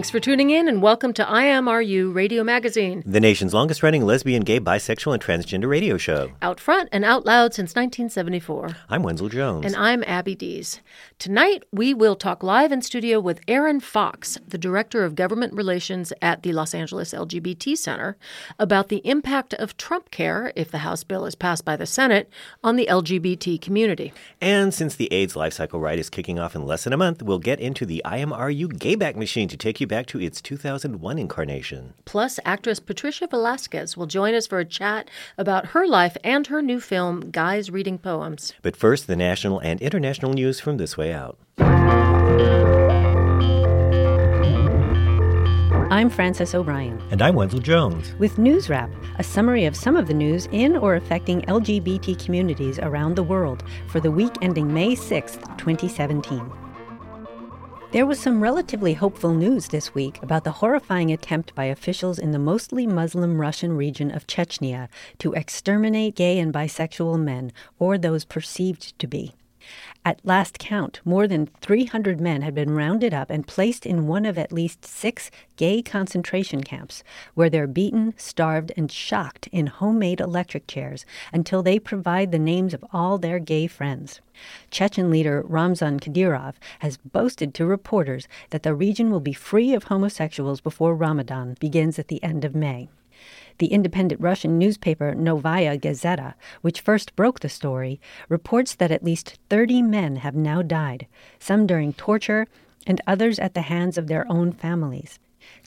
Thanks for tuning in and welcome to IMRU Radio Magazine. The nation's longest running lesbian, gay, bisexual, and transgender radio show. Out front and out loud since 1974. I'm Wenzel Jones. And I'm Abby Dees. Tonight, we will talk live in studio with Aaron Fox, the Director of Government Relations at the Los Angeles LGBT Center, about the impact of Trump Care, if the House bill is passed by the Senate, on the LGBT community. and since the AIDS LifeCycle ride is kicking off in less than a month, we'll get into the IMRU Gayback Machine to take you back to its 2001 incarnation. Plus, actress Patricia Velasquez will join us for a chat about her life and her new film, Guys Reading Poems. But first, the national and international news from this way out. I'm Frances O'Brien. And I'm Wenzel Jones. With News Wrap, a summary of some of the news in or affecting LGBT communities around the world for the week ending May 6th, 2017. There was some relatively hopeful news this week about the horrifying attempt by officials in the mostly Muslim Russian region of Chechnya to exterminate gay and bisexual men, or those perceived to be. At last count, more than 300 men had been rounded up and placed in one of at least six gay concentration camps, where they're beaten, starved, and shocked in homemade electric chairs until they provide the names of all their gay friends. Chechen leader Ramzan Kadyrov has boasted to reporters that the region will be free of homosexuals before Ramadan begins at the end of May. The independent Russian newspaper Novaya Gazeta, which first broke the story, reports that at least 30 men have now died, some during torture and others at the hands of their own families.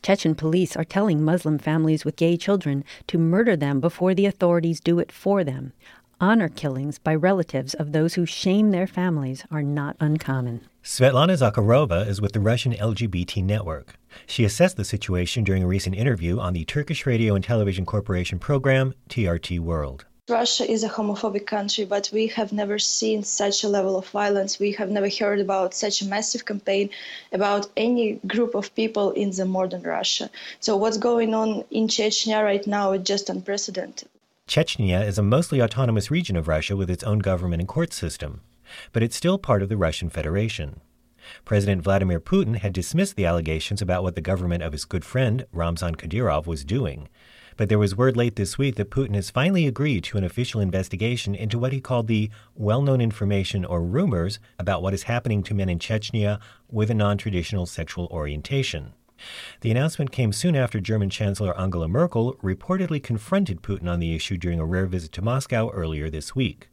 Chechen police are telling Muslim families with gay children to murder them before the authorities do it for them. Honor killings by relatives of those who shame their families are not uncommon. Svetlana Zakharova is with the Russian LGBT network. She assessed the situation during a recent interview on the Turkish Radio and Television Corporation program TRT World. Russia is a homophobic country, but we have never seen such a level of violence. We have never heard about such a massive campaign about any group of people in the modern Russia. So, what's going on in Chechnya right now is just unprecedented. Chechnya is a mostly autonomous region of Russia with its own government and court system, but it's still part of the Russian Federation. President Vladimir Putin had dismissed the allegations about what the government of his good friend, Ramzan Kadyrov, was doing. But there was word late this week that Putin has finally agreed to an official investigation into what he called the well known information or rumors about what is happening to men in Chechnya with a non traditional sexual orientation. The announcement came soon after German Chancellor Angela Merkel reportedly confronted Putin on the issue during a rare visit to Moscow earlier this week.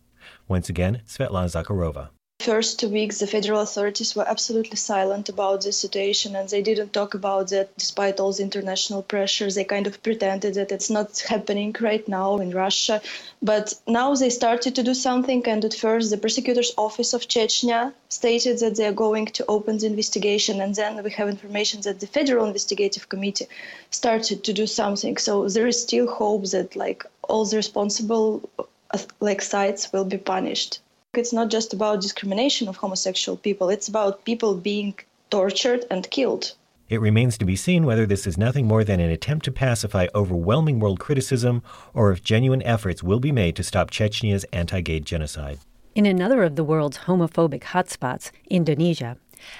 Once again, Svetlana Zakharova. First two weeks, the federal authorities were absolutely silent about the situation and they didn't talk about that despite all the international pressures. They kind of pretended that it's not happening right now in Russia. But now they started to do something, and at first, the prosecutor's office of Chechnya stated that they are going to open the investigation, and then we have information that the Federal Investigative Committee started to do something. So there is still hope that like all the responsible uh, like sites will be punished. It's not just about discrimination of homosexual people, it's about people being tortured and killed. It remains to be seen whether this is nothing more than an attempt to pacify overwhelming world criticism or if genuine efforts will be made to stop Chechnya's anti gay genocide. In another of the world's homophobic hotspots, Indonesia,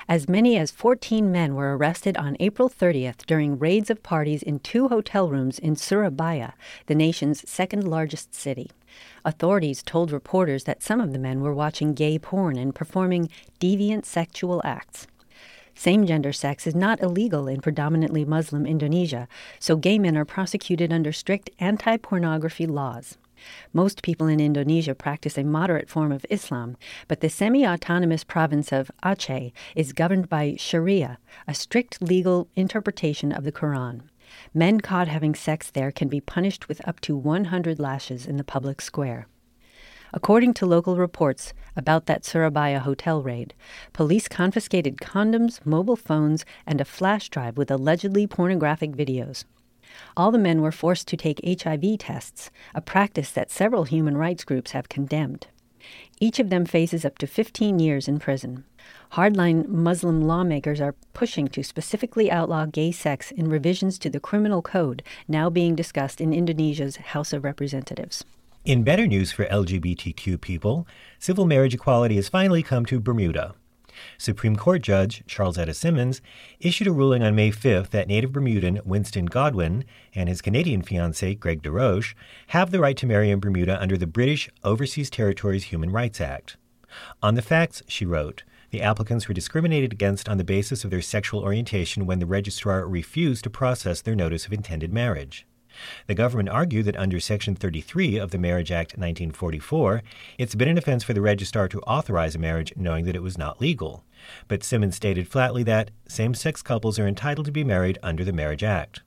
as many as 14 men were arrested on April 30th during raids of parties in two hotel rooms in Surabaya, the nation's second largest city. Authorities told reporters that some of the men were watching gay porn and performing deviant sexual acts. Same gender sex is not illegal in predominantly Muslim Indonesia, so gay men are prosecuted under strict anti pornography laws. Most people in Indonesia practice a moderate form of Islam, but the semi autonomous province of Aceh is governed by Sharia, a strict legal interpretation of the Quran. Men caught having sex there can be punished with up to 100 lashes in the public square. According to local reports about that Surabaya hotel raid, police confiscated condoms, mobile phones, and a flash drive with allegedly pornographic videos. All the men were forced to take HIV tests, a practice that several human rights groups have condemned. Each of them faces up to 15 years in prison. Hardline Muslim lawmakers are pushing to specifically outlaw gay sex in revisions to the criminal code now being discussed in Indonesia's House of Representatives. In better news for LGBTQ people, civil marriage equality has finally come to Bermuda. Supreme Court Judge Charles Etta Simmons issued a ruling on May 5th that native Bermudan Winston Godwin and his Canadian fiancee Greg DeRoche have the right to marry in Bermuda under the British Overseas Territories Human Rights Act. On the facts, she wrote, the applicants were discriminated against on the basis of their sexual orientation when the registrar refused to process their notice of intended marriage. The government argued that under Section 33 of the Marriage Act 1944, it's been an offense for the registrar to authorize a marriage knowing that it was not legal. But Simmons stated flatly that same sex couples are entitled to be married under the Marriage Act.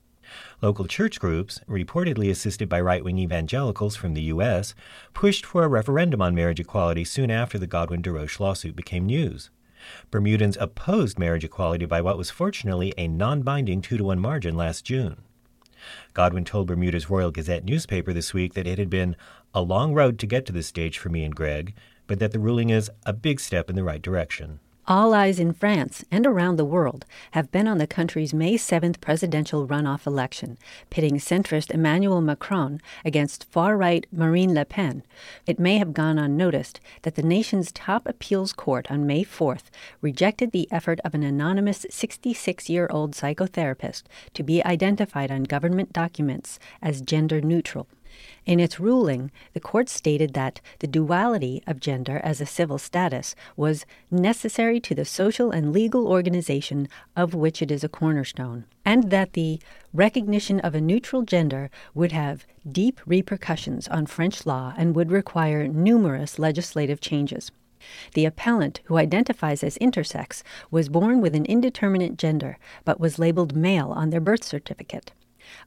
Local church groups, reportedly assisted by right wing evangelicals from the U.S., pushed for a referendum on marriage equality soon after the Godwin DeRoche lawsuit became news. Bermudans opposed marriage equality by what was fortunately a non binding 2 to 1 margin last June. Godwin told Bermuda's Royal Gazette newspaper this week that it had been a long road to get to this stage for me and Greg, but that the ruling is a big step in the right direction. All eyes in France and around the world have been on the country's May 7th presidential runoff election, pitting centrist Emmanuel Macron against far right Marine Le Pen. It may have gone unnoticed that the nation's top appeals court on May 4th rejected the effort of an anonymous 66 year old psychotherapist to be identified on government documents as gender neutral. In its ruling, the court stated that the duality of gender as a civil status was necessary to the social and legal organization of which it is a cornerstone, and that the recognition of a neutral gender would have deep repercussions on French law and would require numerous legislative changes. The appellant, who identifies as intersex, was born with an indeterminate gender but was labeled male on their birth certificate.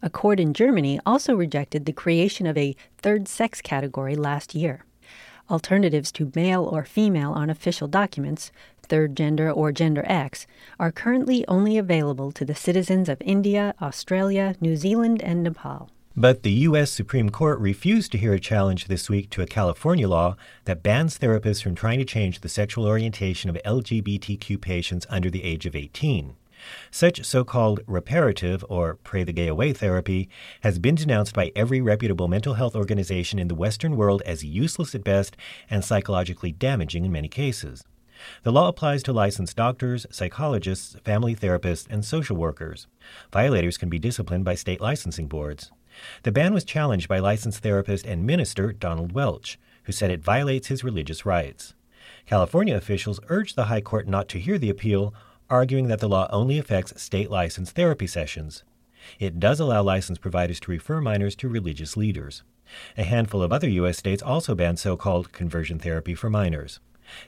A court in Germany also rejected the creation of a third sex category last year. Alternatives to male or female on official documents, third gender or gender X, are currently only available to the citizens of India, Australia, New Zealand, and Nepal. But the U.S. Supreme Court refused to hear a challenge this week to a California law that bans therapists from trying to change the sexual orientation of LGBTQ patients under the age of 18. Such so called reparative or pray the gay away therapy has been denounced by every reputable mental health organization in the Western world as useless at best and psychologically damaging in many cases. The law applies to licensed doctors, psychologists, family therapists, and social workers. Violators can be disciplined by state licensing boards. The ban was challenged by licensed therapist and minister Donald Welch, who said it violates his religious rights. California officials urged the High Court not to hear the appeal, arguing that the law only affects state licensed therapy sessions. It does allow licensed providers to refer minors to religious leaders. A handful of other U.S. states also ban so called conversion therapy for minors.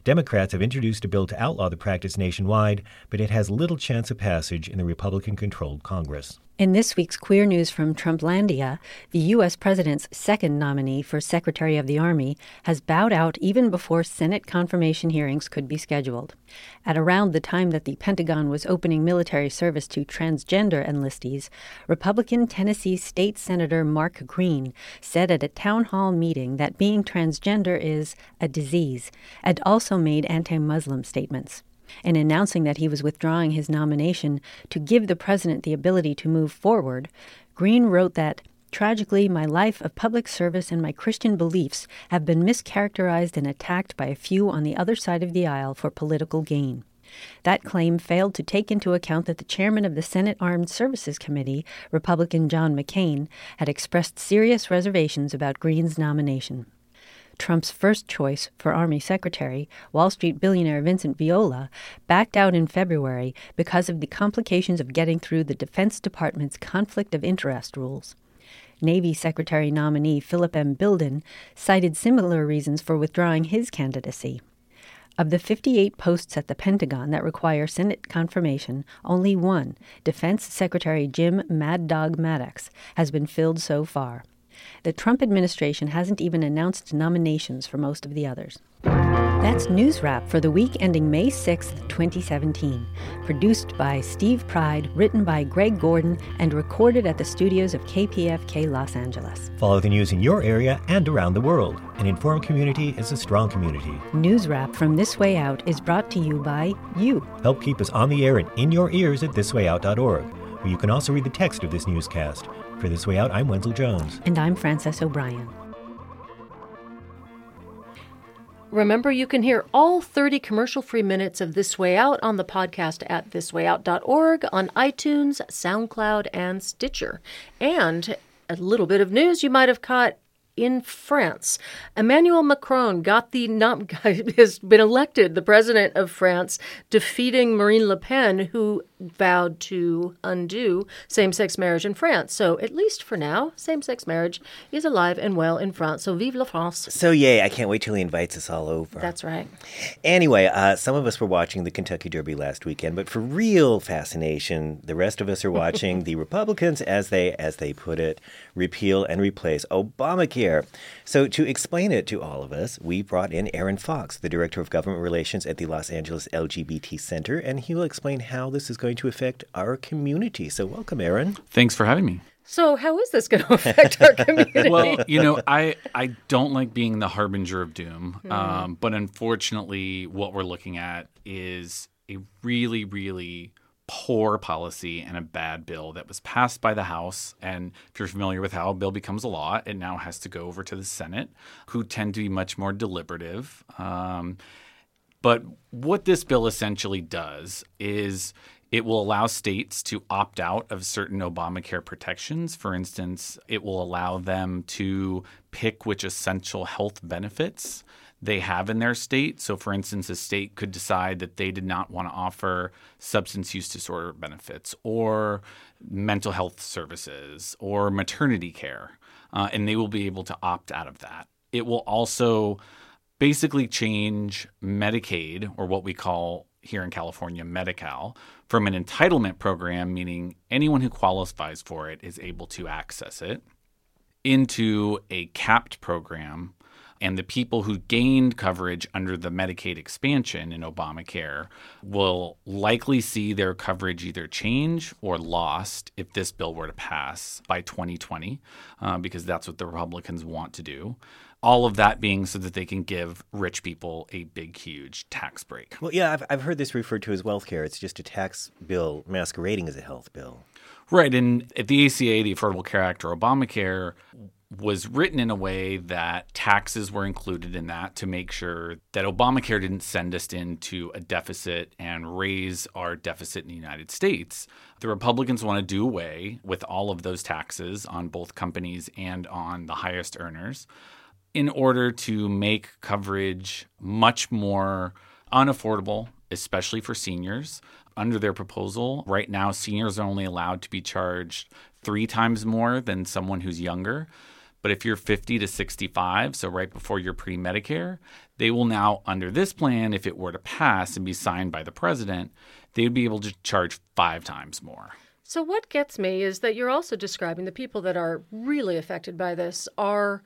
Democrats have introduced a bill to outlaw the practice nationwide, but it has little chance of passage in the Republican controlled Congress. In this week's Queer News from Trumplandia, the U.S. President's second nominee for Secretary of the Army has bowed out even before Senate confirmation hearings could be scheduled. At around the time that the Pentagon was opening military service to transgender enlistees, Republican Tennessee State Senator Mark Green said at a town hall meeting that being transgender is a disease, and also made anti Muslim statements in announcing that he was withdrawing his nomination to give the president the ability to move forward, Green wrote that Tragically, my life of public service and my Christian beliefs have been mischaracterized and attacked by a few on the other side of the aisle for political gain. That claim failed to take into account that the chairman of the Senate Armed Services Committee, Republican John McCain, had expressed serious reservations about Green's nomination. Trump's first choice for Army Secretary, Wall Street billionaire Vincent Viola, backed out in February because of the complications of getting through the Defense Department's conflict of interest rules. Navy Secretary nominee Philip M. Bilden cited similar reasons for withdrawing his candidacy. Of the 58 posts at the Pentagon that require Senate confirmation, only one, Defense Secretary Jim Mad Dog Mattis, has been filled so far. The Trump administration hasn't even announced nominations for most of the others. That's News Wrap for the week ending May 6, 2017. Produced by Steve Pride, written by Greg Gordon, and recorded at the studios of KPFK Los Angeles. Follow the news in your area and around the world. An informed community is a strong community. News Wrap from This Way Out is brought to you by you. Help keep us on the air and in your ears at thiswayout.org, where you can also read the text of this newscast. For This Way Out, I'm Wenzel Jones. And I'm Frances O'Brien. Remember, you can hear all 30 commercial free minutes of This Way Out on the podcast at thiswayout.org, on iTunes, SoundCloud, and Stitcher. And a little bit of news you might have caught in France. Emmanuel Macron got the nom- has been elected the president of France, defeating Marine Le Pen, who vowed to undo same-sex marriage in France. So at least for now, same-sex marriage is alive and well in France. So vive la France! So yay! I can't wait till he invites us all over. That's right. Anyway, uh, some of us were watching the Kentucky Derby last weekend, but for real fascination, the rest of us are watching the Republicans, as they as they put it, repeal and replace Obamacare. So, to explain it to all of us, we brought in Aaron Fox, the Director of Government Relations at the Los Angeles LGBT Center, and he will explain how this is going to affect our community. So, welcome, Aaron. Thanks for having me. So, how is this going to affect our community? Well, you know, I, I don't like being the harbinger of doom, Hmm. um, but unfortunately, what we're looking at is a really, really poor policy and a bad bill that was passed by the House. And if you're familiar with how a bill becomes a law, it now has to go over to the Senate, who tend to be much more deliberative. Um, but what this bill essentially does is it will allow states to opt out of certain Obamacare protections. For instance, it will allow them to pick which essential health benefits they have in their state. So, for instance, a state could decide that they did not want to offer substance use disorder benefits or mental health services or maternity care, uh, and they will be able to opt out of that. It will also basically change Medicaid, or what we call here in California Medi-Cal, from an entitlement program, meaning anyone who qualifies for it is able to access it, into a capped program. And the people who gained coverage under the Medicaid expansion in Obamacare will likely see their coverage either change or lost if this bill were to pass by 2020, uh, because that's what the Republicans want to do all of that being so that they can give rich people a big, huge tax break. Well, yeah, I've, I've heard this referred to as wealth care. It's just a tax bill masquerading as a health bill. Right. And at the ACA, the Affordable Care Act or Obamacare, was written in a way that taxes were included in that to make sure that Obamacare didn't send us into a deficit and raise our deficit in the United States. The Republicans want to do away with all of those taxes on both companies and on the highest earners in order to make coverage much more unaffordable, especially for seniors. Under their proposal, right now, seniors are only allowed to be charged three times more than someone who's younger. But if you're 50 to 65, so right before you're pre Medicare, they will now, under this plan, if it were to pass and be signed by the president, they would be able to charge five times more. So, what gets me is that you're also describing the people that are really affected by this are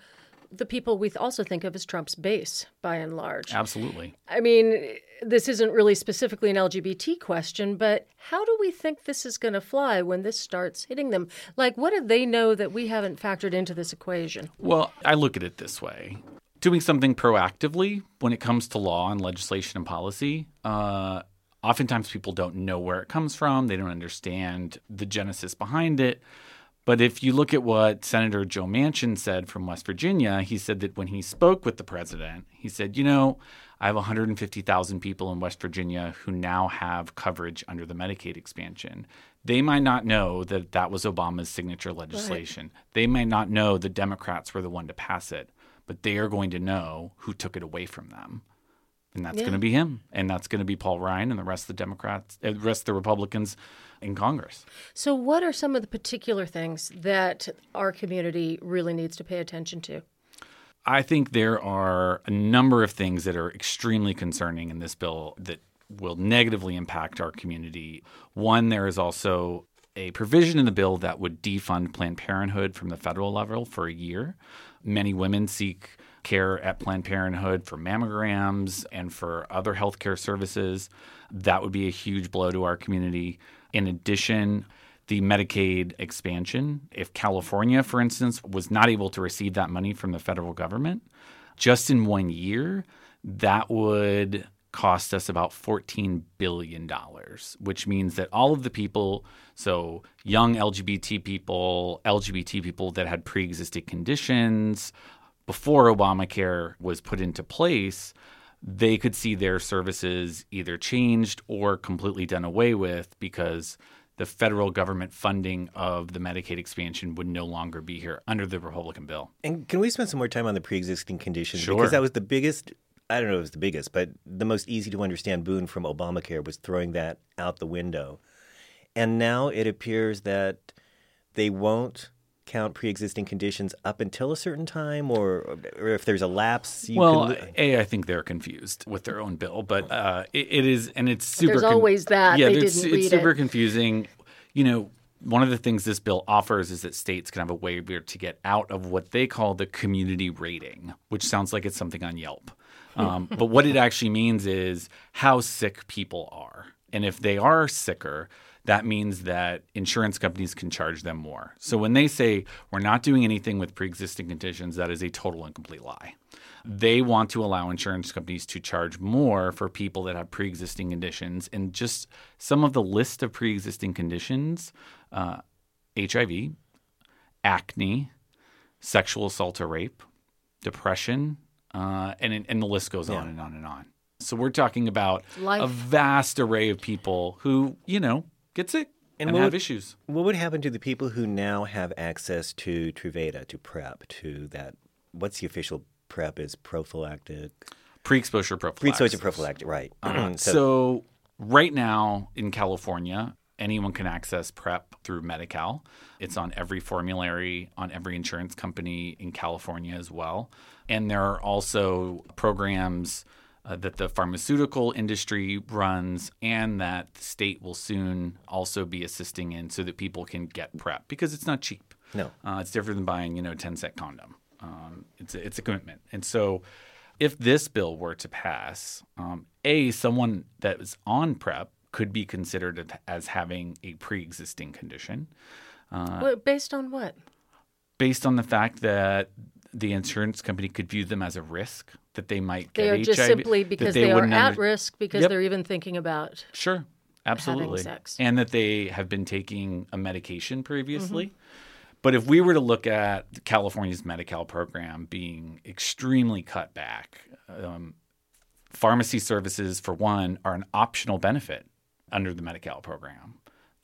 the people we also think of as Trump's base, by and large. Absolutely. I mean, this isn't really specifically an LGBT question, but how do we think this is going to fly when this starts hitting them? Like, what do they know that we haven't factored into this equation? Well, I look at it this way doing something proactively when it comes to law and legislation and policy. Uh, oftentimes people don't know where it comes from, they don't understand the genesis behind it. But if you look at what Senator Joe Manchin said from West Virginia, he said that when he spoke with the president, he said, you know, I have 150,000 people in West Virginia who now have coverage under the Medicaid expansion. They might not know that that was Obama's signature legislation. Right. They might not know the Democrats were the one to pass it. but they are going to know who took it away from them. And that's Yeah. going to be him. And that's going to be Paul Ryan and the rest of the Democrats, uh, the rest of the Republicans in Congress. So, what are some of the particular things that our community really needs to pay attention to? I think there are a number of things that are extremely concerning in this bill that will negatively impact our community. One, there is also a provision in the bill that would defund Planned Parenthood from the federal level for a year. Many women seek care at Planned Parenthood for mammograms and for other healthcare services. That would be a huge blow to our community. In addition, the Medicaid expansion. If California, for instance, was not able to receive that money from the federal government, just in one year, that would cost us about $14 billion, which means that all of the people, so young LGBT people, LGBT people that had pre existing conditions, before Obamacare was put into place, they could see their services either changed or completely done away with because the federal government funding of the Medicaid expansion would no longer be here under the Republican bill. And can we spend some more time on the pre-existing conditions? Sure. Because that was the biggest. I don't know if it was the biggest, but the most easy to understand boon from Obamacare was throwing that out the window. And now it appears that they won't count pre-existing conditions up until a certain time, or, or if there's a lapse. You well, can, a I think they're confused with their own bill, but uh, it, it is, and it's super. there's always that. Yeah, They it's, didn't it's read super it. confusing. You know, one of the things this bill offers is that states can have a way to get out of what they call the community rating, which sounds like it's something on Yelp. Um, but what it actually means is how sick people are, and if they are sicker. That means that insurance companies can charge them more. So when they say we're not doing anything with pre-existing conditions, that is a total and complete lie. They want to allow insurance companies to charge more for people that have pre existing conditions. And just some of the list of pre existing conditions uh, HIV, acne, sexual assault or rape, depression, uh, and, and the list goes on and on and on. So we're talking about Life. a vast array of people who, you know, get sick and, what have would- issues. what would happen to the people who now have access to Truvada, to PrEP, to that? What's the official PrEP? Is prophylactic? Pre-exposure prophylaxis. Pre-exposure prophylactic, right? Uh, so, right now in California, anyone can access PrEP through Medi-Cal. It's on every formulary on every insurance company in California as well. And there are also programs uh, that the pharmaceutical industry runs and that the state will soon also be assisting in so that people can get PrEP because it's not cheap. No. Uh, it's different than buying, you know, 10 cent condom. Um, it's, a, it's a commitment. And so if this bill were to pass, um, A, someone that is on PrEP could be considered as having a pre existing condition What- based on what? based on the fact that the insurance company could view them as a risk that they might get They are HIV. just simply because they, are at under- risk because Yep. they're even thinking about. Sure, absolutely. sex. And that they have been taking a medication previously. Mm-hmm. But if we were to look at California's Medi-Cal program being extremely cut back, um, pharmacy services, for one, are an optional benefit under the Medi-Cal program.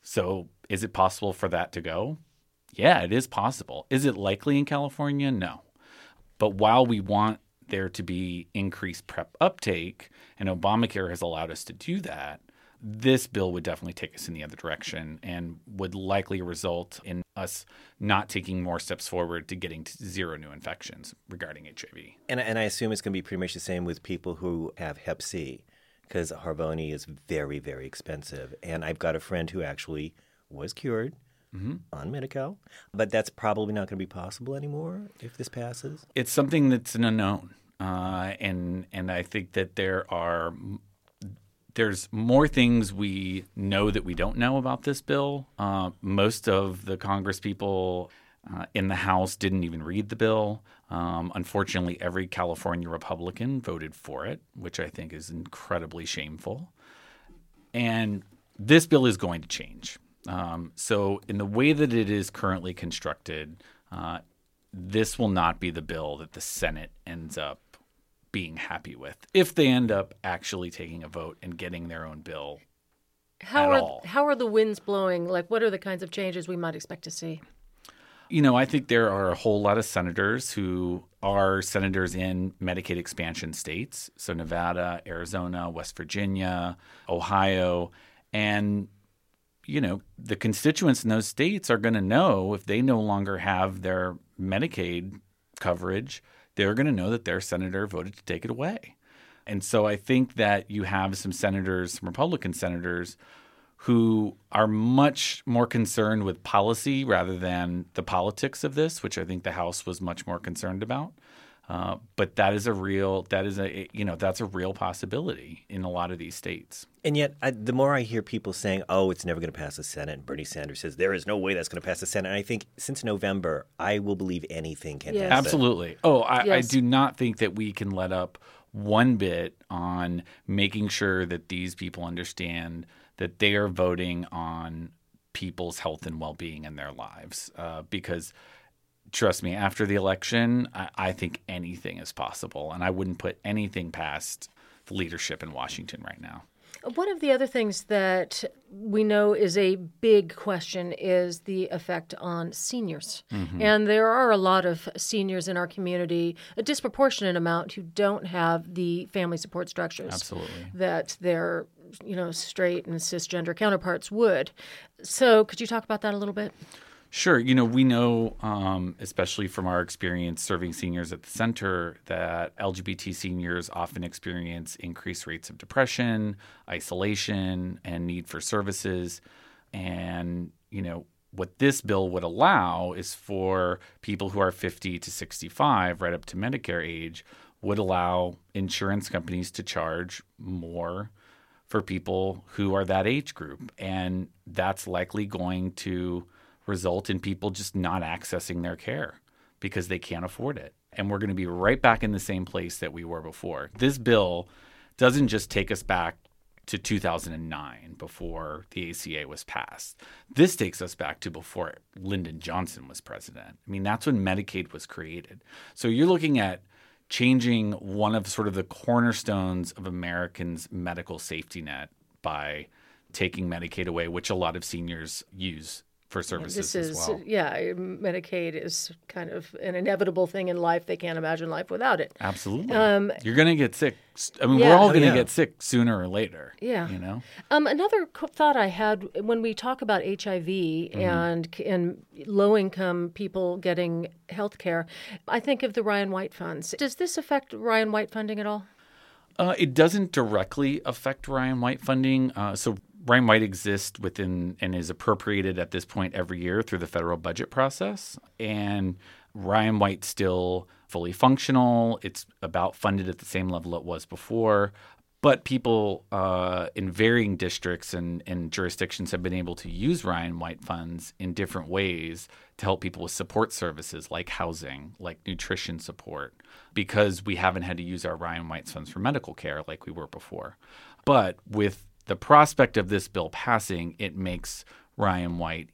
So is it possible for that to go? Yeah, it is possible. Is it likely in California? No. But while we want there to be increased PrEP uptake, and Obamacare has allowed us to do that, this bill would definitely take us in the other direction and would likely result in us not taking more steps forward to getting to zero new infections regarding HIV. And, and I assume it's going to be pretty much the same with people who have Hep C, because Harvoni is very, very expensive. And I've got a friend who actually was cured on Medi-Cal, but that's probably not going to be possible anymore if this passes. It's something that's an unknown, uh, and and I think that there are there's more things we know that we don't know about this bill. Uh, most of the Congress people uh, in the House didn't even read the bill. Um, unfortunately, every California Republican voted for it, which I think is incredibly shameful. And this bill is going to change. Um, so, in the way that it is currently constructed, uh, this will not be the bill that the Senate ends up being happy with if they end up actually taking a vote and getting their own bill. How are all. how are the winds blowing? Like, what are the kinds of changes we might expect to see? You know, I think there are a whole lot of senators who are senators in Medicaid expansion states. So Nevada, Arizona, West Virginia, Ohio. And, you know, the constituents in those states are going to know if they no longer have their Medicaid coverage, they're going to know that their senator voted to take it away. And so I think that you have some senators, some Republican senators, who are much more concerned with policy rather than the politics of this, which I think the House was much more concerned about. Uh, but that is a real that is a you know that's a real possibility in a lot of these states. And yet, I, the more I hear people saying, "Oh, it's never going to pass the Senate," and Bernie Sanders says there is no way that's going to pass the Senate, and I think since November, I will believe anything can Yes. happen. Absolutely. Oh, I, I do not think that we can let up one bit on making sure that these people understand that they are voting on people's health and well being in their lives. Uh, because trust me, after the election, I, I think anything is possible. And I wouldn't put anything past the leadership in Washington right now. One of the other things that we know is a big question is the effect on seniors. Mm-hmm. And there are a lot of seniors in our community, a disproportionate amount, who don't have the family support structures Absolutely. that their you know straight and cisgender counterparts would. So could you talk about that a little bit? Sure. You know, we know, um, especially from our experience serving seniors at the center, that LGBT seniors often experience increased rates of depression, isolation, and need for services. And, you know, what this bill would allow is for people who are 50 to 65, right up to Medicare age, would allow insurance companies to charge more for people who are that age group. And that's likely going to result in people just not accessing their care because they can't afford it. And we're going to be right back in the same place that we were before. This bill doesn't just take us back to 2009 before the ACA was passed. This takes us back to before Lyndon Johnson was president. I mean, that's when Medicaid was created. So you're looking at changing one of sort of the cornerstones of Americans' medical safety net by taking Medicaid away, which a lot of seniors use for services This as is well. yeah, Medicaid is kind of an inevitable thing in life. They can't imagine life without it. Absolutely. Um, You're going to get sick. I mean, Yeah. we're all Oh, going to yeah. get sick sooner or later. Yeah. You know? Um, another co- thought I had when we talk about HIV Mm-hmm. and and low income people getting health care, I think of the Ryan White funds. Does this affect Ryan White funding at all? Uh, it doesn't directly affect Ryan White funding. Uh, so Ryan White exists within and is appropriated at this point every year through the federal budget process. And Ryan White's still fully functional. It's about funded at the same level it was before. But people uh, in varying districts and, and jurisdictions have been able to use Ryan White funds in different ways to help people with support services like housing, like nutrition support, because we haven't had to use our Ryan White funds for medical care like we were before. But with the prospect of this bill passing, it makes Ryan White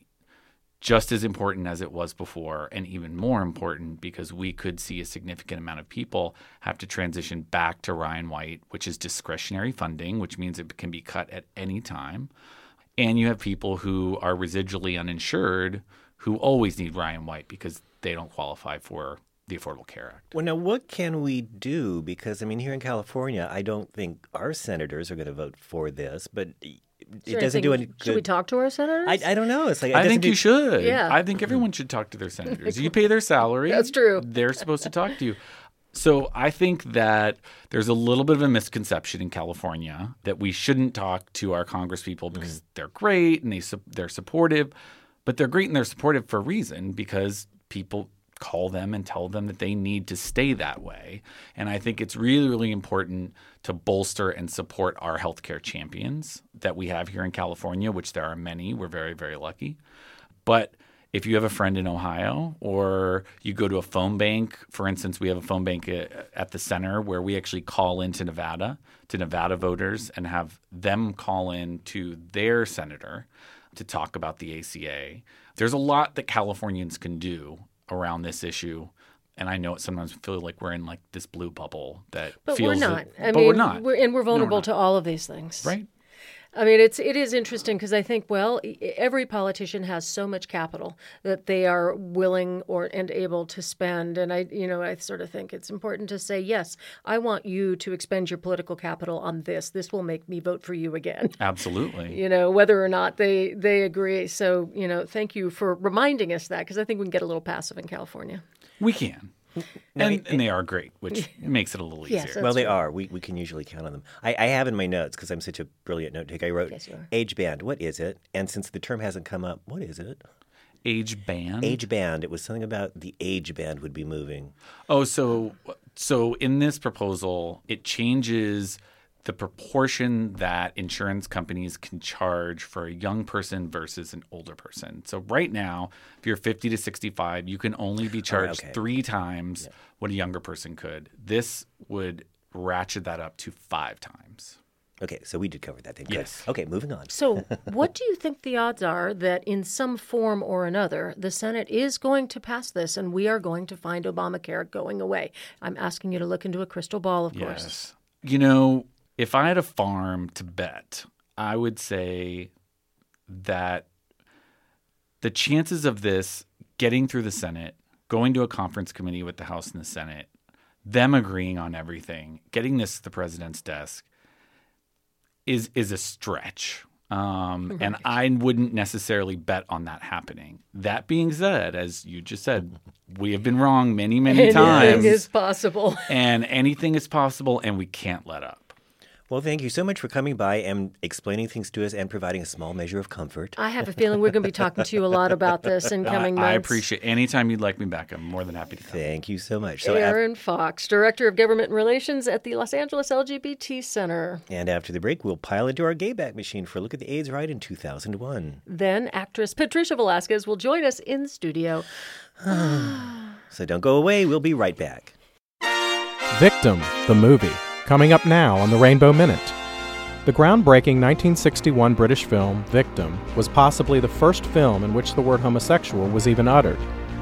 just as important as it was before, and even more important because we could see a significant amount of people have to transition back to Ryan White, which is discretionary funding, which means it can be cut at any time. And you have people who are residually uninsured who always need Ryan White because they don't qualify for the Affordable Care Act. Well, now what can we do? Because I mean, here in California, I don't think our senators are going to vote for this, but it there doesn't do any anything- good. Should we talk to our senators? I, I don't know. It's like it I think do- you should. Yeah. I think everyone should talk to their senators. You pay their salary. That's true. They're supposed to talk to you. So I think that there's a little bit of a misconception in California that we shouldn't talk to our congresspeople because mm-hmm. they're great and they su- they're supportive, but they're great and they're supportive for a reason because people call them and tell them that they need to stay that way. And I think it's really really important to bolster and support our healthcare champions that we have here in California, which there are many. We're very very lucky. But if you have a friend in Ohio or you go to a phone bank, for instance, we have a phone bank uh, at the center where we actually call into Nevada, to Nevada voters, and have them call in to their senator to talk about the ACA. There's a lot that Californians can do around this issue. And I know it sometimes feel like we're in like this blue bubble that but feels we're that- not. I but mean, we're not. and we're vulnerable not. to all of these things. right? I mean, it's it is interesting because I think well, every politician has so much capital that they are willing or and able to spend, and I you know I sort of think it's important to say yes, I want you to expend your political capital on this. This will make me vote for you again. Absolutely. You know whether or not they they agree. So you know, thank you for reminding us that because I think we can get a little passive in California. We can. And, and they are great, which makes it a little easier. Yes, that's well, they true. are. We, we can usually count on them. I, I have in my notes because I'm such a brilliant note taker. I wrote Yes, age band. What is it? And since the term hasn't come up, what is it? Age band. Age band. It was something about the age band would be moving. Oh, so so in this proposal, it changes the proportion that insurance companies can charge for a young person versus an older person. So right now, if you're 50 to 65, you can only be oh, charged okay. three times what a younger person could. This would ratchet that up to five times. Okay, so we did cover that thing. Good. Yes. Okay, moving on. So, what do you think the odds are that in some form or another, the Senate is going to pass this and we are going to find Obamacare going away? I'm asking you to look into a crystal ball, of course. Yes. You know, if I had a farm to bet, I would say that the chances of this getting through the Senate, going to a conference committee with the House and the Senate, them agreeing on everything, getting this to the president's desk is is a stretch. Um, And I wouldn't necessarily bet on that happening. That being said, as you just said, we have been wrong many, many times Anything is possible. and anything is possible, and we can't let up. Well, thank you so much for coming by and explaining things to us and providing a small measure of comfort. I have a feeling we're going to be talking to you a lot about this in coming I, months. I appreciate anytime you'd like me back. I'm more than happy to come. Thank you so much. So, af- Aaron Fox, Director of Government Relations at the Los Angeles LGBT Center. and after the break, we'll pile into our Gayback machine for a look at the AIDS Ride in 2001. Then actress Patricia Velasquez will join us in studio. So don't go away. We'll be right back. Victim, the movie, coming up now on the Rainbow Minute. The groundbreaking 1961 British film Victim was possibly the first film in which the word homosexual was even uttered.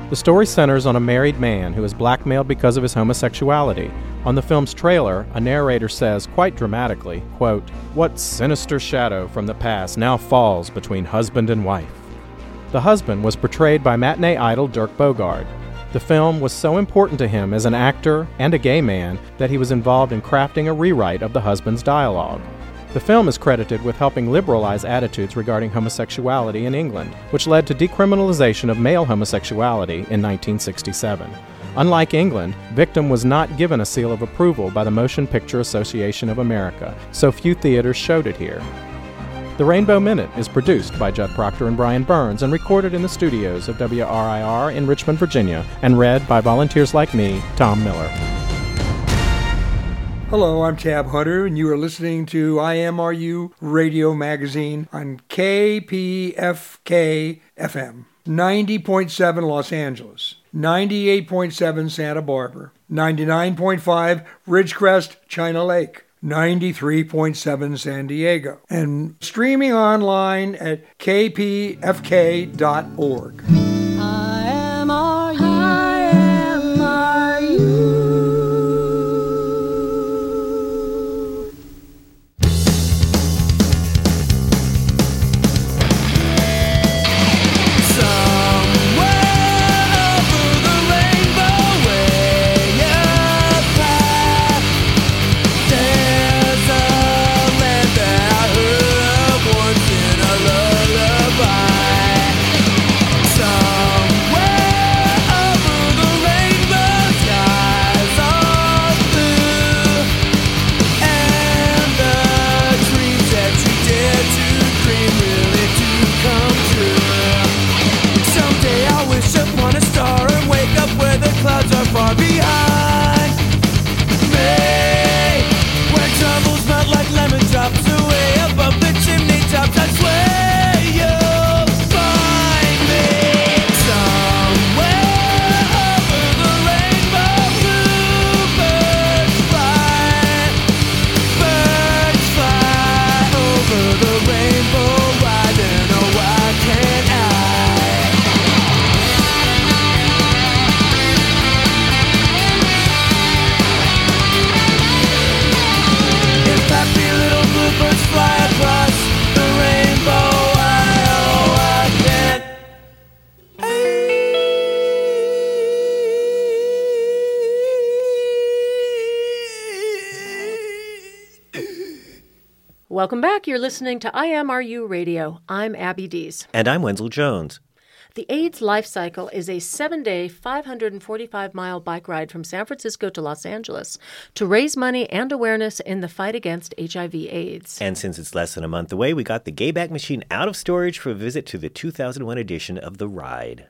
The story centers on a married man who is blackmailed because of his homosexuality. On the film's trailer, a narrator says quite dramatically, quote, "What sinister shadow from the past now falls between husband and wife?" The husband was portrayed by matinee idol Dirk Bogarde. The film was so important to him as an actor and a gay man that he was involved in crafting a rewrite of the husband's dialogue. The film is credited with helping liberalize attitudes regarding homosexuality in England, which led to decriminalization of male homosexuality in 1967. Unlike England, Victim was not given a seal of approval by the Motion Picture Association of America, so few theaters showed it here. The Rainbow Minute is produced by Judd Proctor and Brian Burns and recorded in the studios of WRIR in Richmond, Virginia, and read by volunteers like me, Tom Miller. Hello, I'm Tab Hunter, and you are listening to IMRU Radio Magazine on KPFK FM, 90.7 Los Angeles, 98.7 Santa Barbara, 99.5 Ridgecrest, China Lake. 93.7 San Diego and streaming online at kpfk.org. listening to IMRU Radio. I'm Abby Dees. And I'm Wenzel Jones. The AIDS LifeCycle is a seven day, 545 mile bike ride from San Francisco to Los Angeles to raise money and awareness in the fight against HIV/AIDS. And since it's less than a month away, we got the Gayback Machine out of storage for a visit to the 2001 edition of the ride.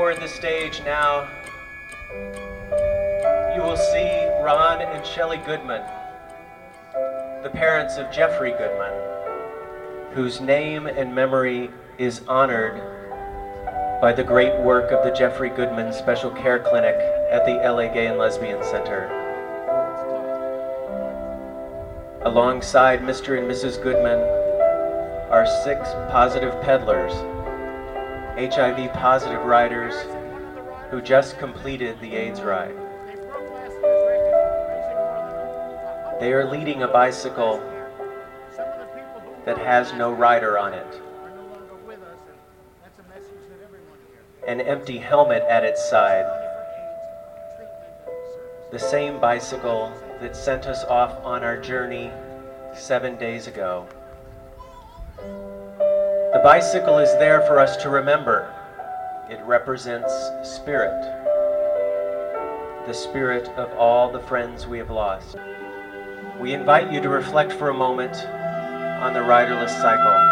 Walking the stage now, you will see Ron and Shelley Goodman, the parents of Jeffrey Goodman, whose name and memory is honored by the great work of the Jeffrey Goodman Special Care Clinic at the LA Gay and Lesbian Center. Alongside Mr. and Mrs. Goodman are six positive peddlers HIV positive riders who just completed the AIDS ride. They are leading a bicycle that has no rider on it. An empty helmet at its side. The same bicycle that sent us off on our journey seven days ago. The bicycle is there for us to remember. It represents spirit, the spirit of all the friends we have lost. We invite you to reflect for a moment on the riderless cycle.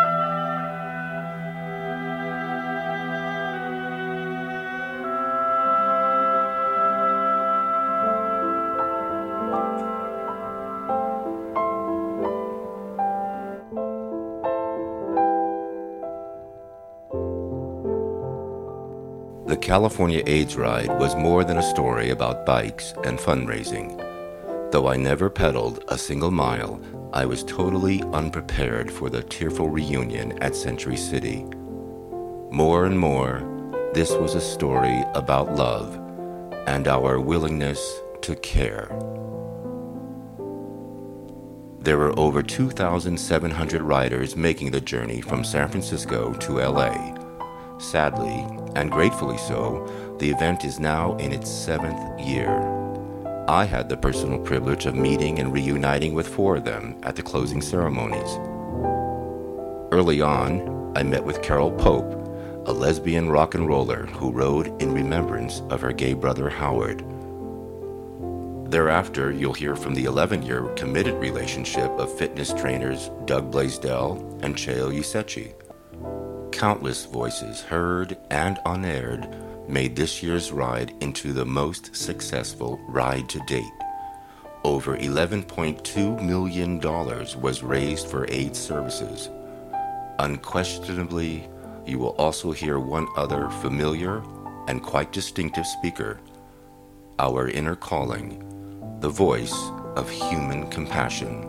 California AIDS Ride was more than a story about bikes and fundraising. Though I never pedaled a single mile, I was totally unprepared for the tearful reunion at Century City. More and more, this was a story about love and our willingness to care. There were over 2,700 riders making the journey from San Francisco to LA. Sadly, and gratefully so, the event is now in its seventh year. I had the personal privilege of meeting and reuniting with four of them at the closing ceremonies. Early on, I met with Carole Pope, a lesbian rock and roller who rode in remembrance of her gay brother Howard. Thereafter, you'll hear from the 11 year committed relationship of fitness trainers Doug Blaisdell and Cheo Yusechi. Countless voices heard and unaired made this year's ride into the most successful ride to date. Over $11.2 million was raised for AIDS services. Unquestionably, you will also hear one other familiar and quite distinctive speaker our inner calling, the voice of human compassion.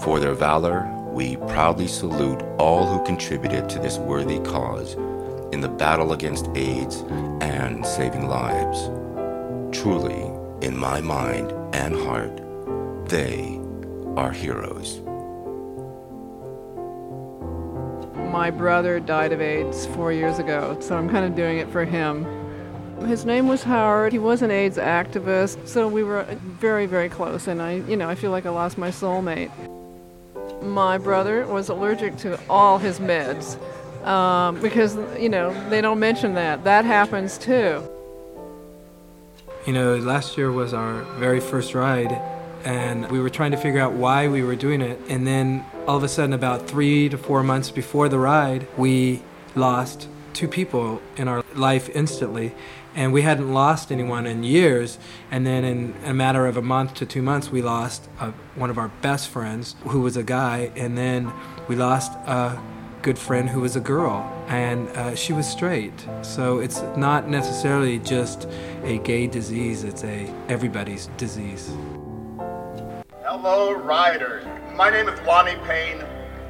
For their valor, we proudly salute all who contributed to this worthy cause in the battle against AIDS and saving lives. Truly, in my mind and heart, they are heroes. My brother died of AIDS four years ago, so I'm kind of doing it for him. His name was Howard. He was an AIDS activist, so we were very, very close, and I, you know, I feel like I lost my soulmate. My brother was allergic to all his meds um, because, you know, they don't mention that. That happens too. You know, last year was our very first ride, and we were trying to figure out why we were doing it. And then all of a sudden, about three to four months before the ride, we lost two people in our life instantly. And we hadn't lost anyone in years. And then, in a matter of a month to two months, we lost uh, one of our best friends, who was a guy. And then we lost a good friend who was a girl, and uh, she was straight. So it's not necessarily just a gay disease, it's a everybody's disease. Hello, riders. My name is Lonnie Payne,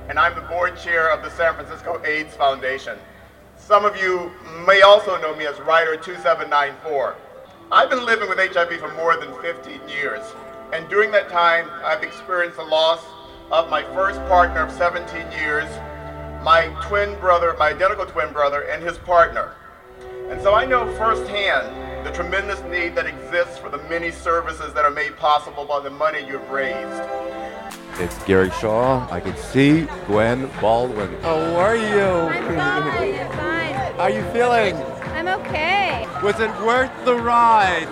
and I'm the board chair of the San Francisco AIDS Foundation. Some of you may also know me as Rider 2794. I've been living with HIV for more than 15 years, and during that time, I've experienced the loss of my first partner of 17 years, my twin brother, my identical twin brother, and his partner. And so I know firsthand the tremendous need that exists for the many services that are made possible by the money you've raised. It's Gary Shaw. I can see Gwen Baldwin. How are you? I'm fine. I'm fine. How are you feeling? I'm okay. Was it worth the ride?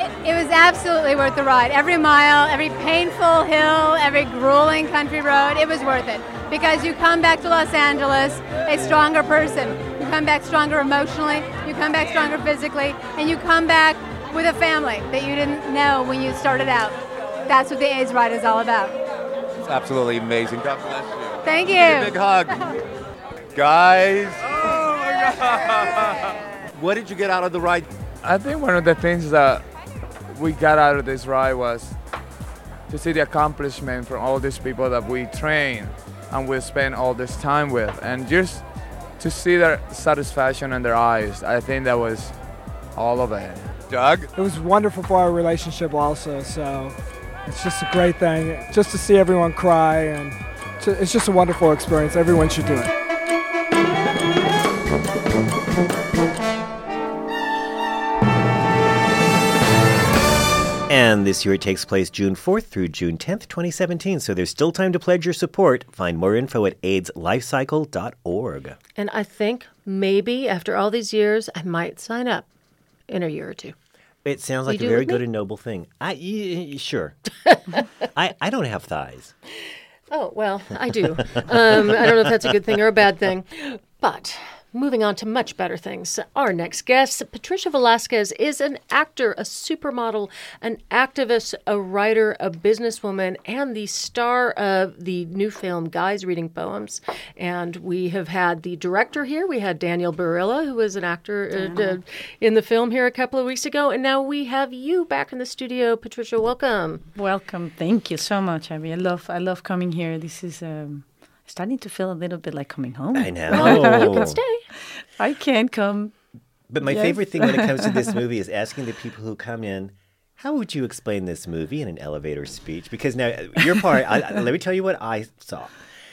It, it was absolutely worth the ride. Every mile, every painful hill, every grueling country road, it was worth it. Because you come back to Los Angeles a stronger person. You come back stronger emotionally, you come back stronger physically, and you come back with a family that you didn't know when you started out. That's what the AIDS ride is all about. It's absolutely amazing. God bless you. Thank Give you. a big hug. Guys. Oh, what did you get out of the ride? I think one of the things that we got out of this ride was to see the accomplishment from all these people that we train and we spend all this time with, and just to see their satisfaction in their eyes. I think that was all of it. Doug? It was wonderful for our relationship also, so it's just a great thing. Just to see everyone cry, and to, it's just a wonderful experience. Everyone should do it. And this year it takes place June 4th through June 10th, 2017. So there's still time to pledge your support. Find more info at AIDSLifecycle.org. And I think maybe after all these years, I might sign up in a year or two. It sounds like a very me? good and noble thing. I y- y- sure. I I don't have thighs. Oh, well, I do. Um, I don't know if that's a good thing or a bad thing. But moving on to much better things. Our next guest, Patricia Velasquez, is an actor, a supermodel, an activist, a writer, a businesswoman, and the star of the new film Guys Reading Poems. And we have had the director here. We had Daniel Barilla, who was an actor uh, uh, in the film here a couple of weeks ago. And now we have you back in the studio. Patricia, welcome. Welcome. Thank you so much, Abby. I love I love coming here. This is um, starting to feel a little bit like coming home. I know. Well, you can stay. I can't come. But my Yes. favorite thing when it comes to this movie is asking the people who come in, how would you explain this movie in an elevator speech? Because now your part, I, I- let me tell you what I saw.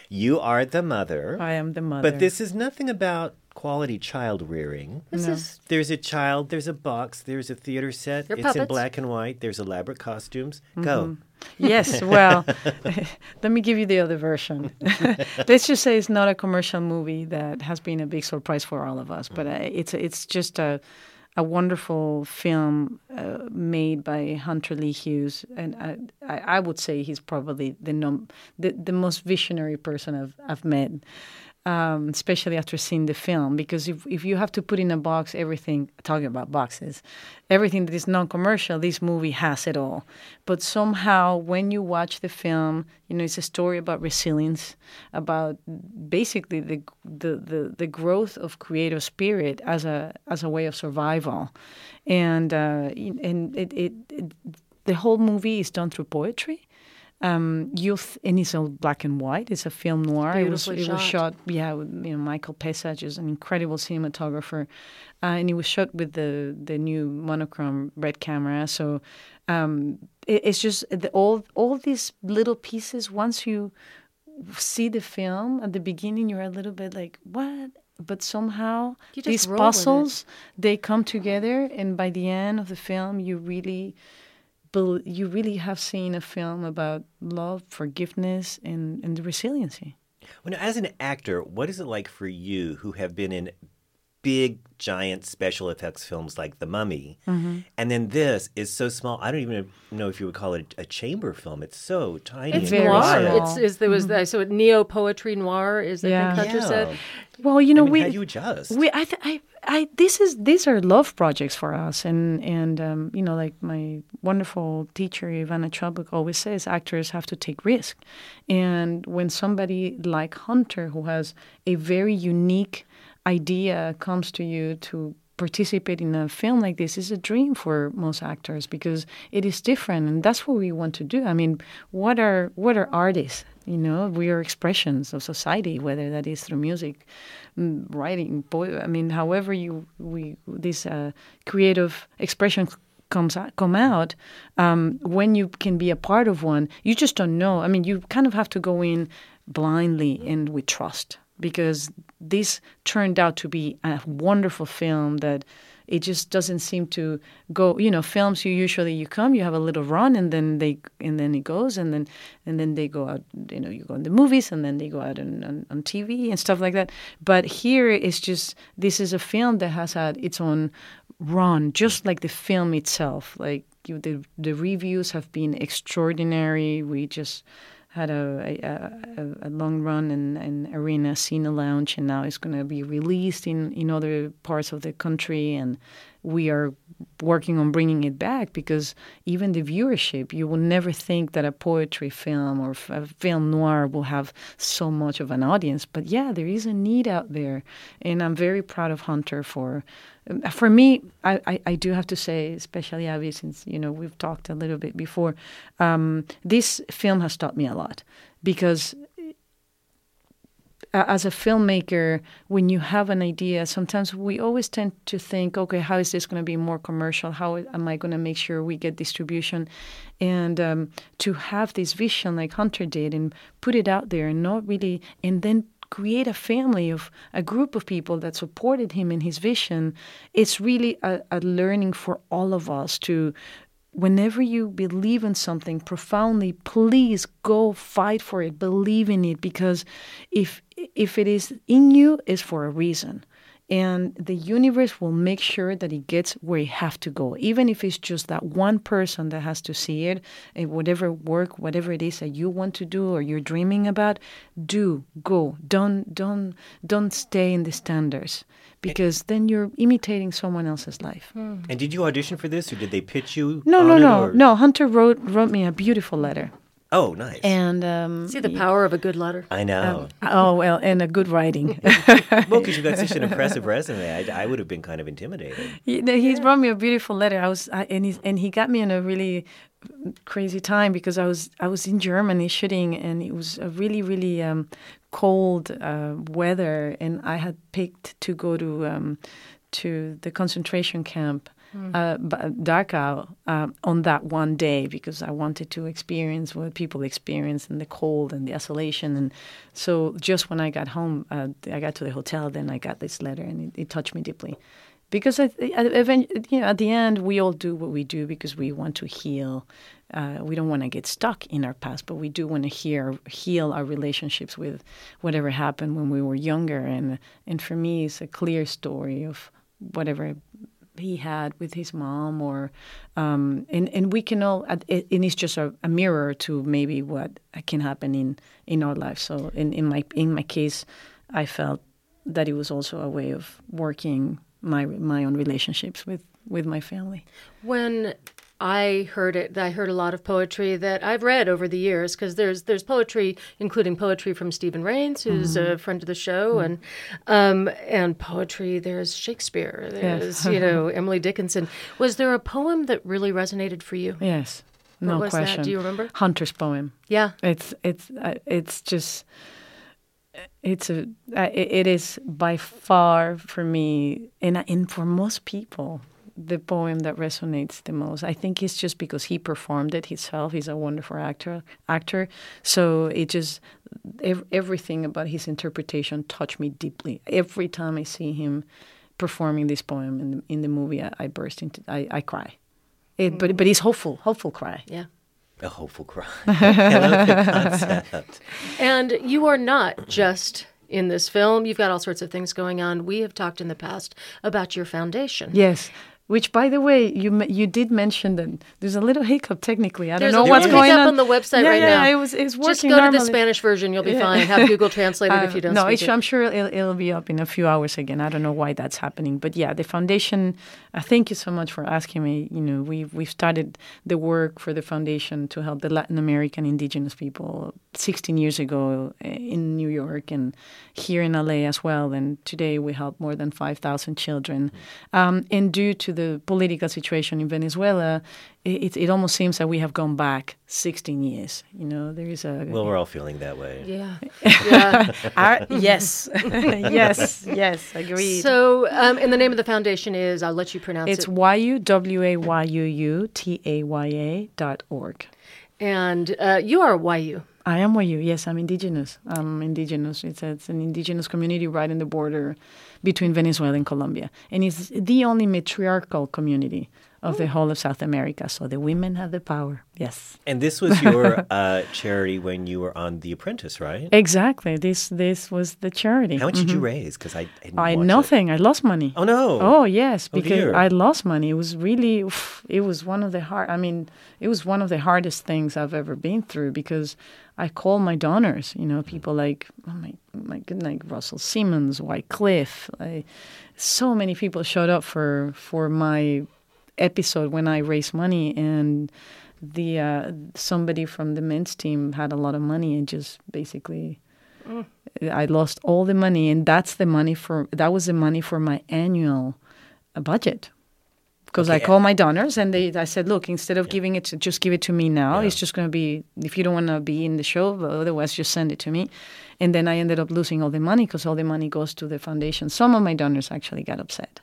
You are the mother. I am the mother. But this is nothing about quality child rearing. This No. is- There's a child, there's a box, there's a theater set. They're it's in black and white. There's elaborate costumes. Go. Mm-hmm. Yes, well, let me give you the other version. Let's just say it's not a commercial movie that has been a big surprise for all of us, but uh, it's it's just a a wonderful film uh, made by Hunter Lee Hughes, and I, I, I would say he's probably the num- the, the most visionary person I've I've met. Um, especially after seeing the film, because if, if you have to put in a box everything, talking about boxes, everything that is non-commercial, this movie has it all. But somehow, when you watch the film, you know it's a story about resilience, about basically the the the, the growth of creative spirit as a as a way of survival, and uh, and it, it, it the whole movie is done through poetry. Um, youth and it's all black and white. It's a film noir. It was, it was shot. yeah. With, you know, Michael Pesach is an incredible cinematographer, uh, and it was shot with the the new monochrome red camera. So um, it, it's just the, all all these little pieces. Once you see the film at the beginning, you're a little bit like, what? But somehow these roll with it. puzzles they come together, and by the end of the film, you really you really have seen a film about love, forgiveness, and, and the resiliency. Well, now, as an actor, what is it like for you who have been in big, giant special effects films like The Mummy, Mm-hmm. and then this is so small? I don't even know if you would call it a chamber film. It's so tiny. It's and noir. quiet. It's is there was the, so neo poetry noir is I Yeah. think Hunter Yeah. said. Well, you know, I mean, we how do you adjust? We, I, th- I, I, this is these are love projects for us, and and um, you know, like my wonderful teacher Ivana Chubbuck always says, actors have to take risk, and when somebody like Hunter, who has a very unique idea, comes to you to participate in a film like this is a dream for most actors because it is different and that's what we want to do i mean what are what are artists you know we are expressions of society whether that is through music mm, writing i mean however you we this uh, creative expression comes out, come out, um, when you can be a part of one, you just don't know. I mean, you kind of have to go in blindly and with trust because this turned out to be a wonderful film that it just doesn't seem to go you know films you usually you come you have a little run and then they and then it goes and then and then they go out you know you go in the movies and then they go out on, on, on tv and stuff like that. But here it's just this is a film that has had its own run just like the film itself. Like you, the the reviews have been extraordinary. We just had a, a, a, long run in, in Arena Cine Lounge, and now it's going to be released in, in other parts of the country. And we are working on bringing it back because even the viewership, you will never think that a poetry film or a film noir will have so much of an audience. But yeah, there is a need out there, and I'm very proud of Hunter for. For me, I, I, I do have to say, especially Abby, since you know we've talked a little bit before, um, this film has taught me a lot because as a filmmaker, when you have an idea, sometimes we always tend to think, okay, how is this going to be more commercial? How am I going to make sure we get distribution? And um, to have this vision like Hunter did and put it out there and not really, and then create a family of a group of people that supported him in his vision, it's really a, a learning for all of us to whenever you believe in something profoundly, please go fight for it, believe in it, because if if it is in you, is for a reason. And the universe will make sure that it gets where it have to go, even if it's just that one person that has to see it. And whatever work, whatever it is that you want to do or you're dreaming about, do go. Don't don't don't stay in the standards because then you're imitating someone else's life. Hmm. And did you audition for this, or did they pitch you? No, on no, no, or- no. Hunter wrote wrote me a beautiful letter. Oh, nice. And um, See the power of a good letter. I know. um, oh well, and a good writing. well, because you've got such an impressive resume, I, I would have been kind of intimidated. He, no, he's wrote me a beautiful letter. I was, I, and he's, and he got me in a really crazy time because I was, I was in Germany shooting, and it was a really, really um, cold uh, weather, and I had picked to go to, um, to the concentration camp. Uh, b- Dachau uh, on that one day because I wanted to experience what people experience and the cold and the isolation and so just when I got home uh, I got to the hotel then I got this letter and it, it touched me deeply because I, I, you know, at the end we all do what we do because we want to heal. Uh, we don't want to get stuck in our past, but we do want to hear, heal our relationships with whatever happened when we were younger. And and for me, it's a clear story of whatever he had with his mom, or um, and and we can all. And it's just a, a mirror to maybe what can happen in in our life. So in in my in my case, I felt that it was also a way of working my my own relationships with with my family. When I heard it, I heard a lot of poetry that I've read over the years because there's there's poetry, including poetry from Stephen Rains, who's Mhm. a friend of the show, Mhm. and um, and poetry. There's Shakespeare. There's you know Emily Dickinson. Was there a poem that really resonated for you? Yes, What no was that? question. Do you remember? Hunter's poem? Yeah. it's it's uh, it's just it's a uh, it, it is by far for me and and for most people the poem that resonates the most. I think it's just because he performed it himself. He's a wonderful actor. Actor, so it just ev- everything about his interpretation touched me deeply. Every time I see him performing this poem in the, in the movie, I, I burst into I, I cry. It, but but he's hopeful, hopeful cry. Yeah. A hopeful cry. I love the concept. And you are not just in this film. You've got all sorts of things going on. We have talked in the past about your foundation. Yes. Which, by the way, you you did mention that there's a little hiccup technically. I There's don't know what's going on on the website yeah, right yeah, now. It was it's working Just go to the. Spanish version. You'll be Yeah. fine. Have Google translate it Uh, if you don't no, it. I'm sure it'll, it'll be up in a few hours again. I don't know why that's happening, but yeah, the foundation. Uh, thank you so much for asking me. You know, we we've started the work for the foundation to help the Latin American indigenous people 16 years ago uh, in New York and here in LA as well. And today we help more than 5,000 children. Um, and due to the political situation in Venezuela, it, it almost seems that we have gone back 16 years. You know, there is a. Well, we're all feeling that way. Yeah. yeah. Our, yes. yes. Yes. Agreed. So, um, and the name of the foundation is, I'll let you pronounce it's it. YU, W A Y U U T A Y A dot org. And uh, you are Wayuu. I am Wayuu. Yes, I'm indigenous. I'm indigenous. It's, it's an indigenous community right in the border between Venezuela and Colombia. And it's the only matriarchal community of the whole of South America. So the women have the power. Yes. And this was your uh, charity when you were on The Apprentice, right? Exactly. This this was the charity. How much mm-hmm. did you raise? Because I I, I nothing. It. I lost money. Oh no. Oh yes, because oh, I lost money. It was really. It was one of the hard. I mean, it was one of the hardest things I've ever been through because I call my donors. You know, people like oh my my good like Russell Simmons, White Cliff. I, so many people showed up for for my episode when I raised money and the uh, somebody from the men's team had a lot of money and just basically mm. I lost all the money and that's the money for that was the money for my annual uh, budget because okay. I called my donors and they I said look instead of yeah. giving it to just give it to me now yeah. it's just going to be if you don't want to be in the show otherwise just send it to me and then I ended up losing all the money because all the money goes to the foundation some of my donors actually got upset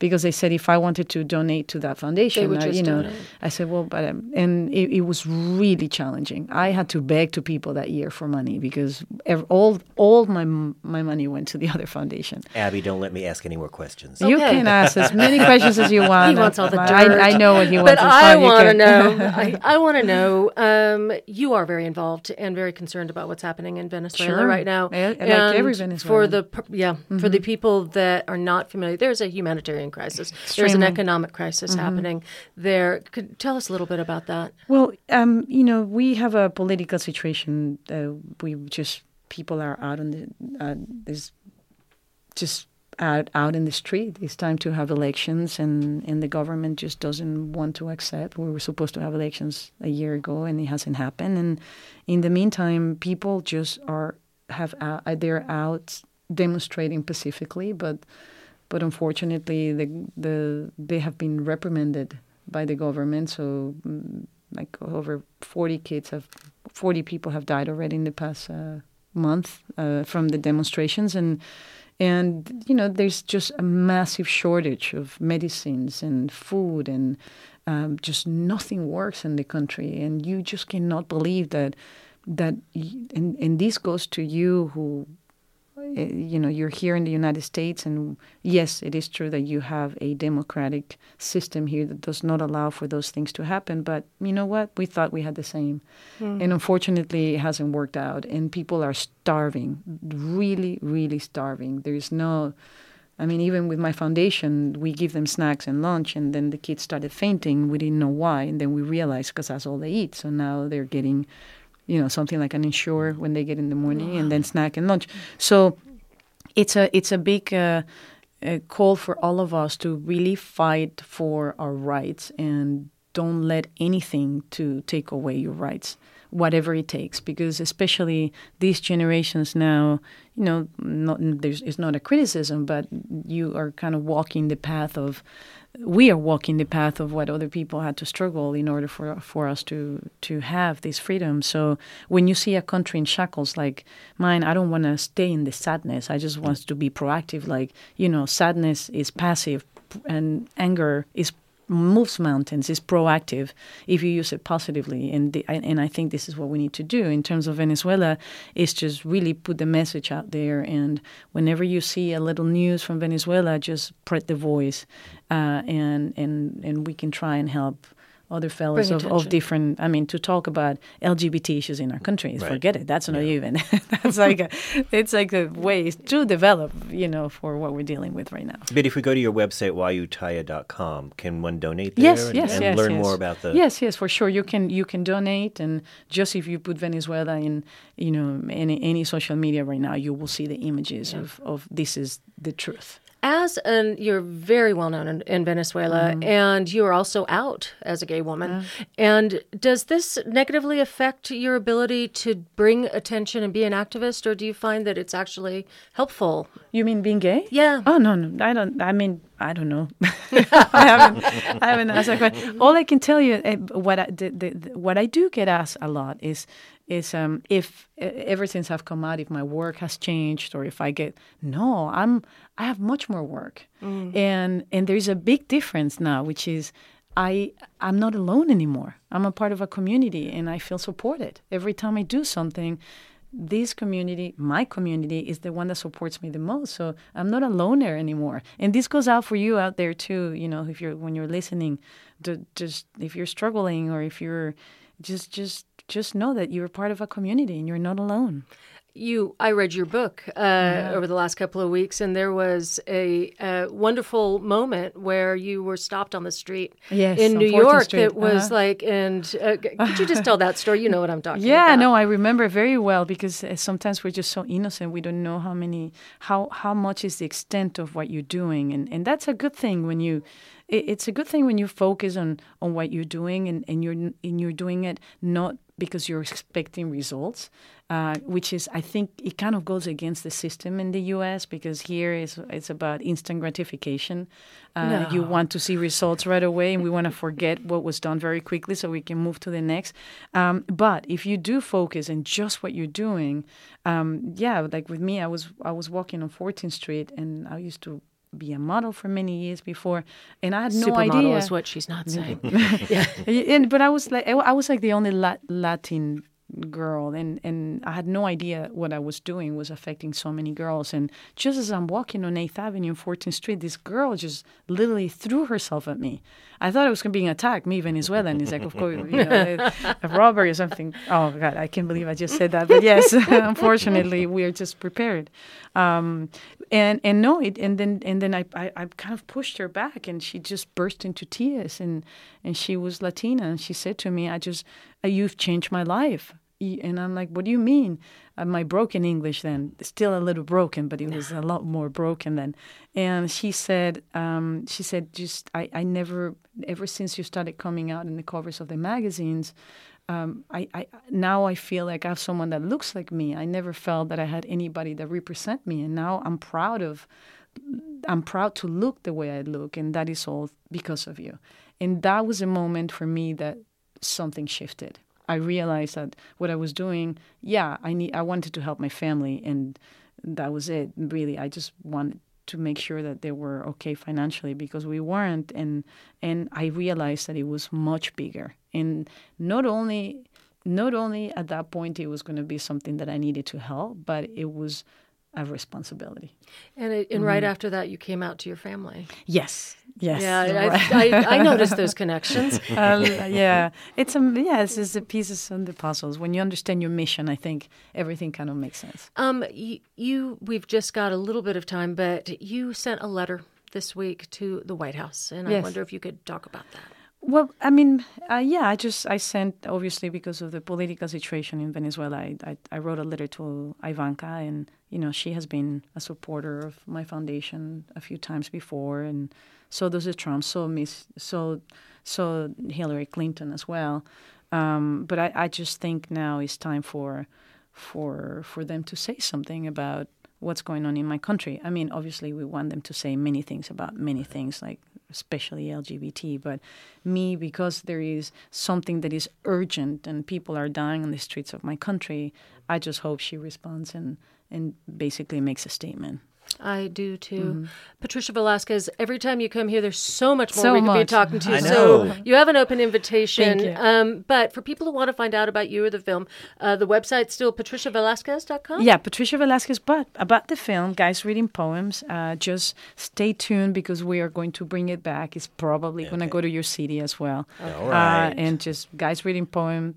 because they said if I wanted to donate to that foundation, I, you know, donate. I said, well, but um, and it, it, was really challenging. I had to beg to people that year for money because ev- all all my my money went to the other foundation. Abby, don't let me ask any more questions. You can ask as many questions as you want. He wants all the dirt. I, I know what he wants. But I want to know. I, I want to know. Um, you are very involved and very concerned about what's happening in Venezuela sure. right now. I, like every Venezuelan. For the yeah, mm-hmm. for the people that are not familiar, there's a humanitarian crisis. Extremely. There's an economic crisis mm-hmm. happening there. Could tell us a little bit about that. Well, um, you know, we have a political situation. Uh, we just people are out on the uh, there's just out out in the street. It's time to have elections, and and the government just doesn't want to accept. We were supposed to have elections a year ago, and it hasn't happened. And in the meantime, people just are have uh, they're out demonstrating pacifically, but but unfortunately, the, the they have been reprimanded by the government. So, mm, like over 40 kids have, 40 people have died already in the past uh, month uh, from the demonstrations, and and you know there's just a massive shortage of medicines and food and um, just nothing works in the country, and you just cannot believe that that and and this goes to you who you know you're here in the United States, and yes, it is true that you have a democratic system here that does not allow for those things to happen. But you know what? We thought we had the same, mm. and unfortunately, it hasn't worked out, and people are starving, really, really starving. There is no. I mean, even with my foundation, we give them snacks and lunch, and then the kids started fainting. We didn't know why, and then we realized because that's all they eat. So now they're getting you know, something like an Ensure when they get in the morning, and then snack and lunch. So it's a it's a big uh, a call for all of us to really fight for our rights and don't let anything to take away your rights whatever it takes because especially these generations now you know not, there's it's not a criticism but you are kind of walking the path of we are walking the path of what other people had to struggle in order for for us to to have this freedom. So when you see a country in shackles like mine, I don't want to stay in the sadness. I just want to be proactive. Like you know, sadness is passive, and anger is moves mountains is proactive if you use it positively. And the, and I think this is what we need to do in terms of Venezuela is just really put the message out there. And whenever you see a little news from Venezuela just spread the voice uh, and and and we can try and help other fellows of, of different. I mean, to talk about LGBT issues in our country, right. forget it. That's not yeah. even. that's like a, it's like a way to develop, you know, for what we're dealing with right now. But if we go to your website yutaya.com, can one donate there? Yes, and, yes, and yes, learn yes. more about the. Yes, yes, for sure. You can you can donate, and just if you put Venezuela in, you know, any any social media right now, you will see the images yeah. of of this is the truth as an you're very well known in, in Venezuela, mm. and you are also out as a gay woman. Yeah. And does this negatively affect your ability to bring attention and be an activist, or do you find that it's actually helpful? You mean being gay? Yeah. Oh no, no, I don't. I mean, I don't know. I haven't, I haven't asked that question. All I can tell you, uh, what I, the, the, the, what I do get asked a lot is, is um, if ever since I've come out, if my work has changed, or if I get no, I'm I have much more work, Mm. and and there's a big difference now, which is I I'm not alone anymore. I'm a part of a community, and I feel supported every time I do something this community, my community, is the one that supports me the most. So I'm not a loner anymore. And this goes out for you out there too. You know, if you're when you're listening, to just if you're struggling or if you're just just just know that you're part of a community and you're not alone. You, I read your book uh, Yeah. over the last couple of weeks, and there was a, a wonderful moment where you were stopped on the street Yes, in New York. Street. That was Uh-huh. like, and uh, could you just tell that story? You know what I'm talking yeah, about. Yeah, no, I remember very well because uh, sometimes we're just so innocent. We don't know how many, how how much is the extent of what you're doing, and and that's a good thing when you. It's a good thing when you focus on on what you're doing and and you're and you're doing it not because you're expecting results, uh, which is I think it kind of goes against the system in the U.S. because here is it's about instant gratification. Uh, You want to see results right away, and we want to forget what was done very quickly so we can move to the next. Um, but if you do focus on just what you're doing, um, yeah, like with me, I was I was walking on 14th Street, and I used to be a model for many years before, and I had no Supermodel idea. is what she's not saying. yeah, and, but I was like, I was like the only Lat- Latin girl, and and I had no idea what I was doing was affecting so many girls. And just as I'm walking on 8th Avenue and 14th Street, this girl just literally threw herself at me. I thought I was going to being attacked, me Venezuelan. He's like, of course, you know, a robbery or something. Oh God, I can't believe I just said that. But yes, unfortunately, we are just prepared. Um, and and no, it, and then and then I, I I kind of pushed her back, and she just burst into tears, and and she was Latina, and she said to me, "I just, uh, you've changed my life." And I'm like, what do you mean? Uh, my broken English then, still a little broken, but it was a lot more broken then. And she said, um, she said, just I, I never, ever since you started coming out in the covers of the magazines, um, I, I now I feel like I have someone that looks like me. I never felt that I had anybody that represent me, and now I'm proud of. I'm proud to look the way I look, and that is all because of you. And that was a moment for me that something shifted. I realized that what I was doing, yeah, I need. I wanted to help my family, and that was it. Really, I just wanted to make sure that they were okay financially because we weren't, and and I realized that it was much bigger. And not only, not only at that point it was going to be something that I needed to help, but it was a responsibility. And, it, and right Mhm. after that, you came out to your family. Yes. Yes. Yeah, I, right. I, I noticed those connections. Um, yeah, it's um, yeah, it's just the pieces and the puzzles. When you understand your mission, I think everything kind of makes sense. Um, you, you, we've just got a little bit of time, but you sent a letter this week to the White House, and I wonder if you could talk about that. Well, I mean, uh, yeah, I just I sent obviously because of the political situation in Venezuela. I, I I wrote a letter to Ivanka, and you know she has been a supporter of my foundation a few times before, and so does Trump, so Miss, so so Hillary Clinton as well. Um, but I, I just think now it's time for for for them to say something about what's going on in my country. I mean, obviously, we want them to say many things about many things, like especially LGBT. But me, because there is something that is urgent and people are dying on the streets of my country, I just hope she responds and and basically makes a statement. I do too. Mhm. Patricia Velasquez, every time you come here, there's so much more So we could be talking to. I So know. you have an open invitation. Thank you. Um, but for people who want to find out about you or the film, uh, the website's still patriciavelasquez.com? Yeah, Patricia Velasquez. But about the film, Guys Reading Poems, uh, just stay tuned because we are going to bring it back. It's probably going to go to your city as well. All right. Uh, and just Guys Reading Poems.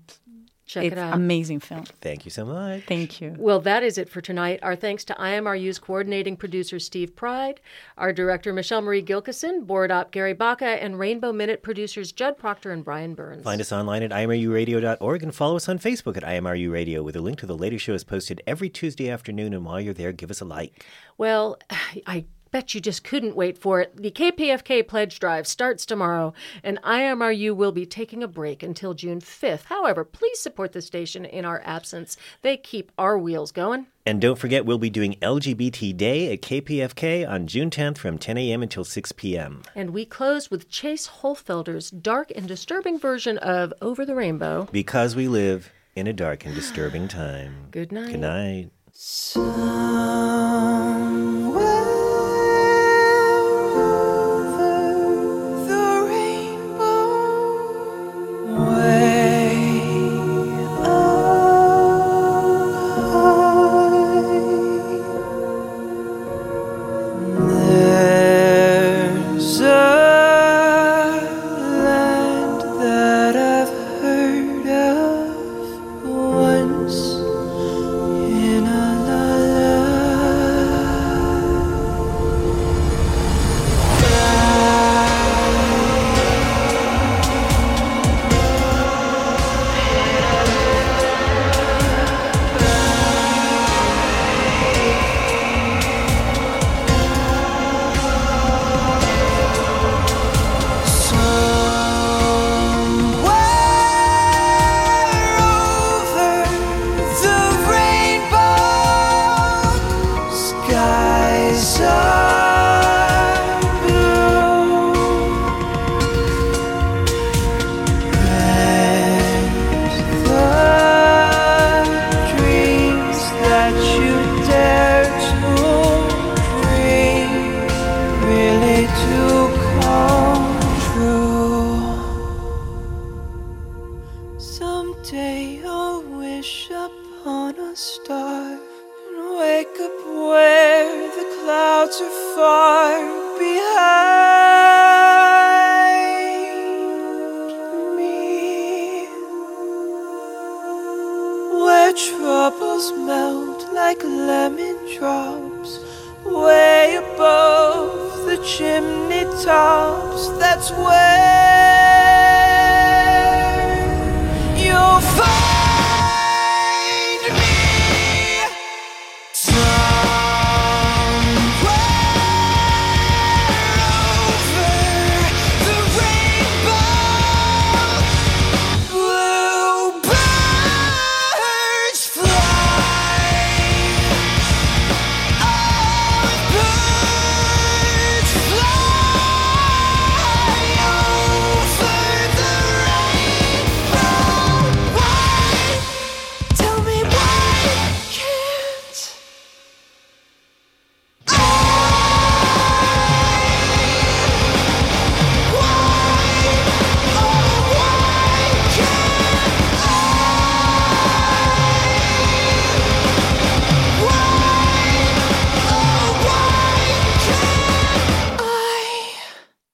Check it out. Amazing film. Thank you so much. Thank you. Well, that is it for tonight. Our thanks to IMRU's coordinating producer Steve Pride, our director Michelle Marie Gilkison, board op Gary Baca, and Rainbow Minute producers Judd Proctor and Brian Burns. Find us online at imruradio.org and follow us on Facebook at IMRU Radio, where the link to the latest show is posted every Tuesday afternoon. And while you're there, give us a like. Well, I bet you just couldn't wait for it. The KPFK Pledge Drive starts tomorrow, and IMRU will be taking a break until June 5th. However, please support the station in our absence. They keep our wheels going. And don't forget, we'll be doing LGBT Day at KPFK on June 10th from 10 a.m. until 6 p.m. And we close with Chase Holfelder's dark and disturbing version of Over the Rainbow. Because we live in a dark and disturbing time. Good night. Good night. There's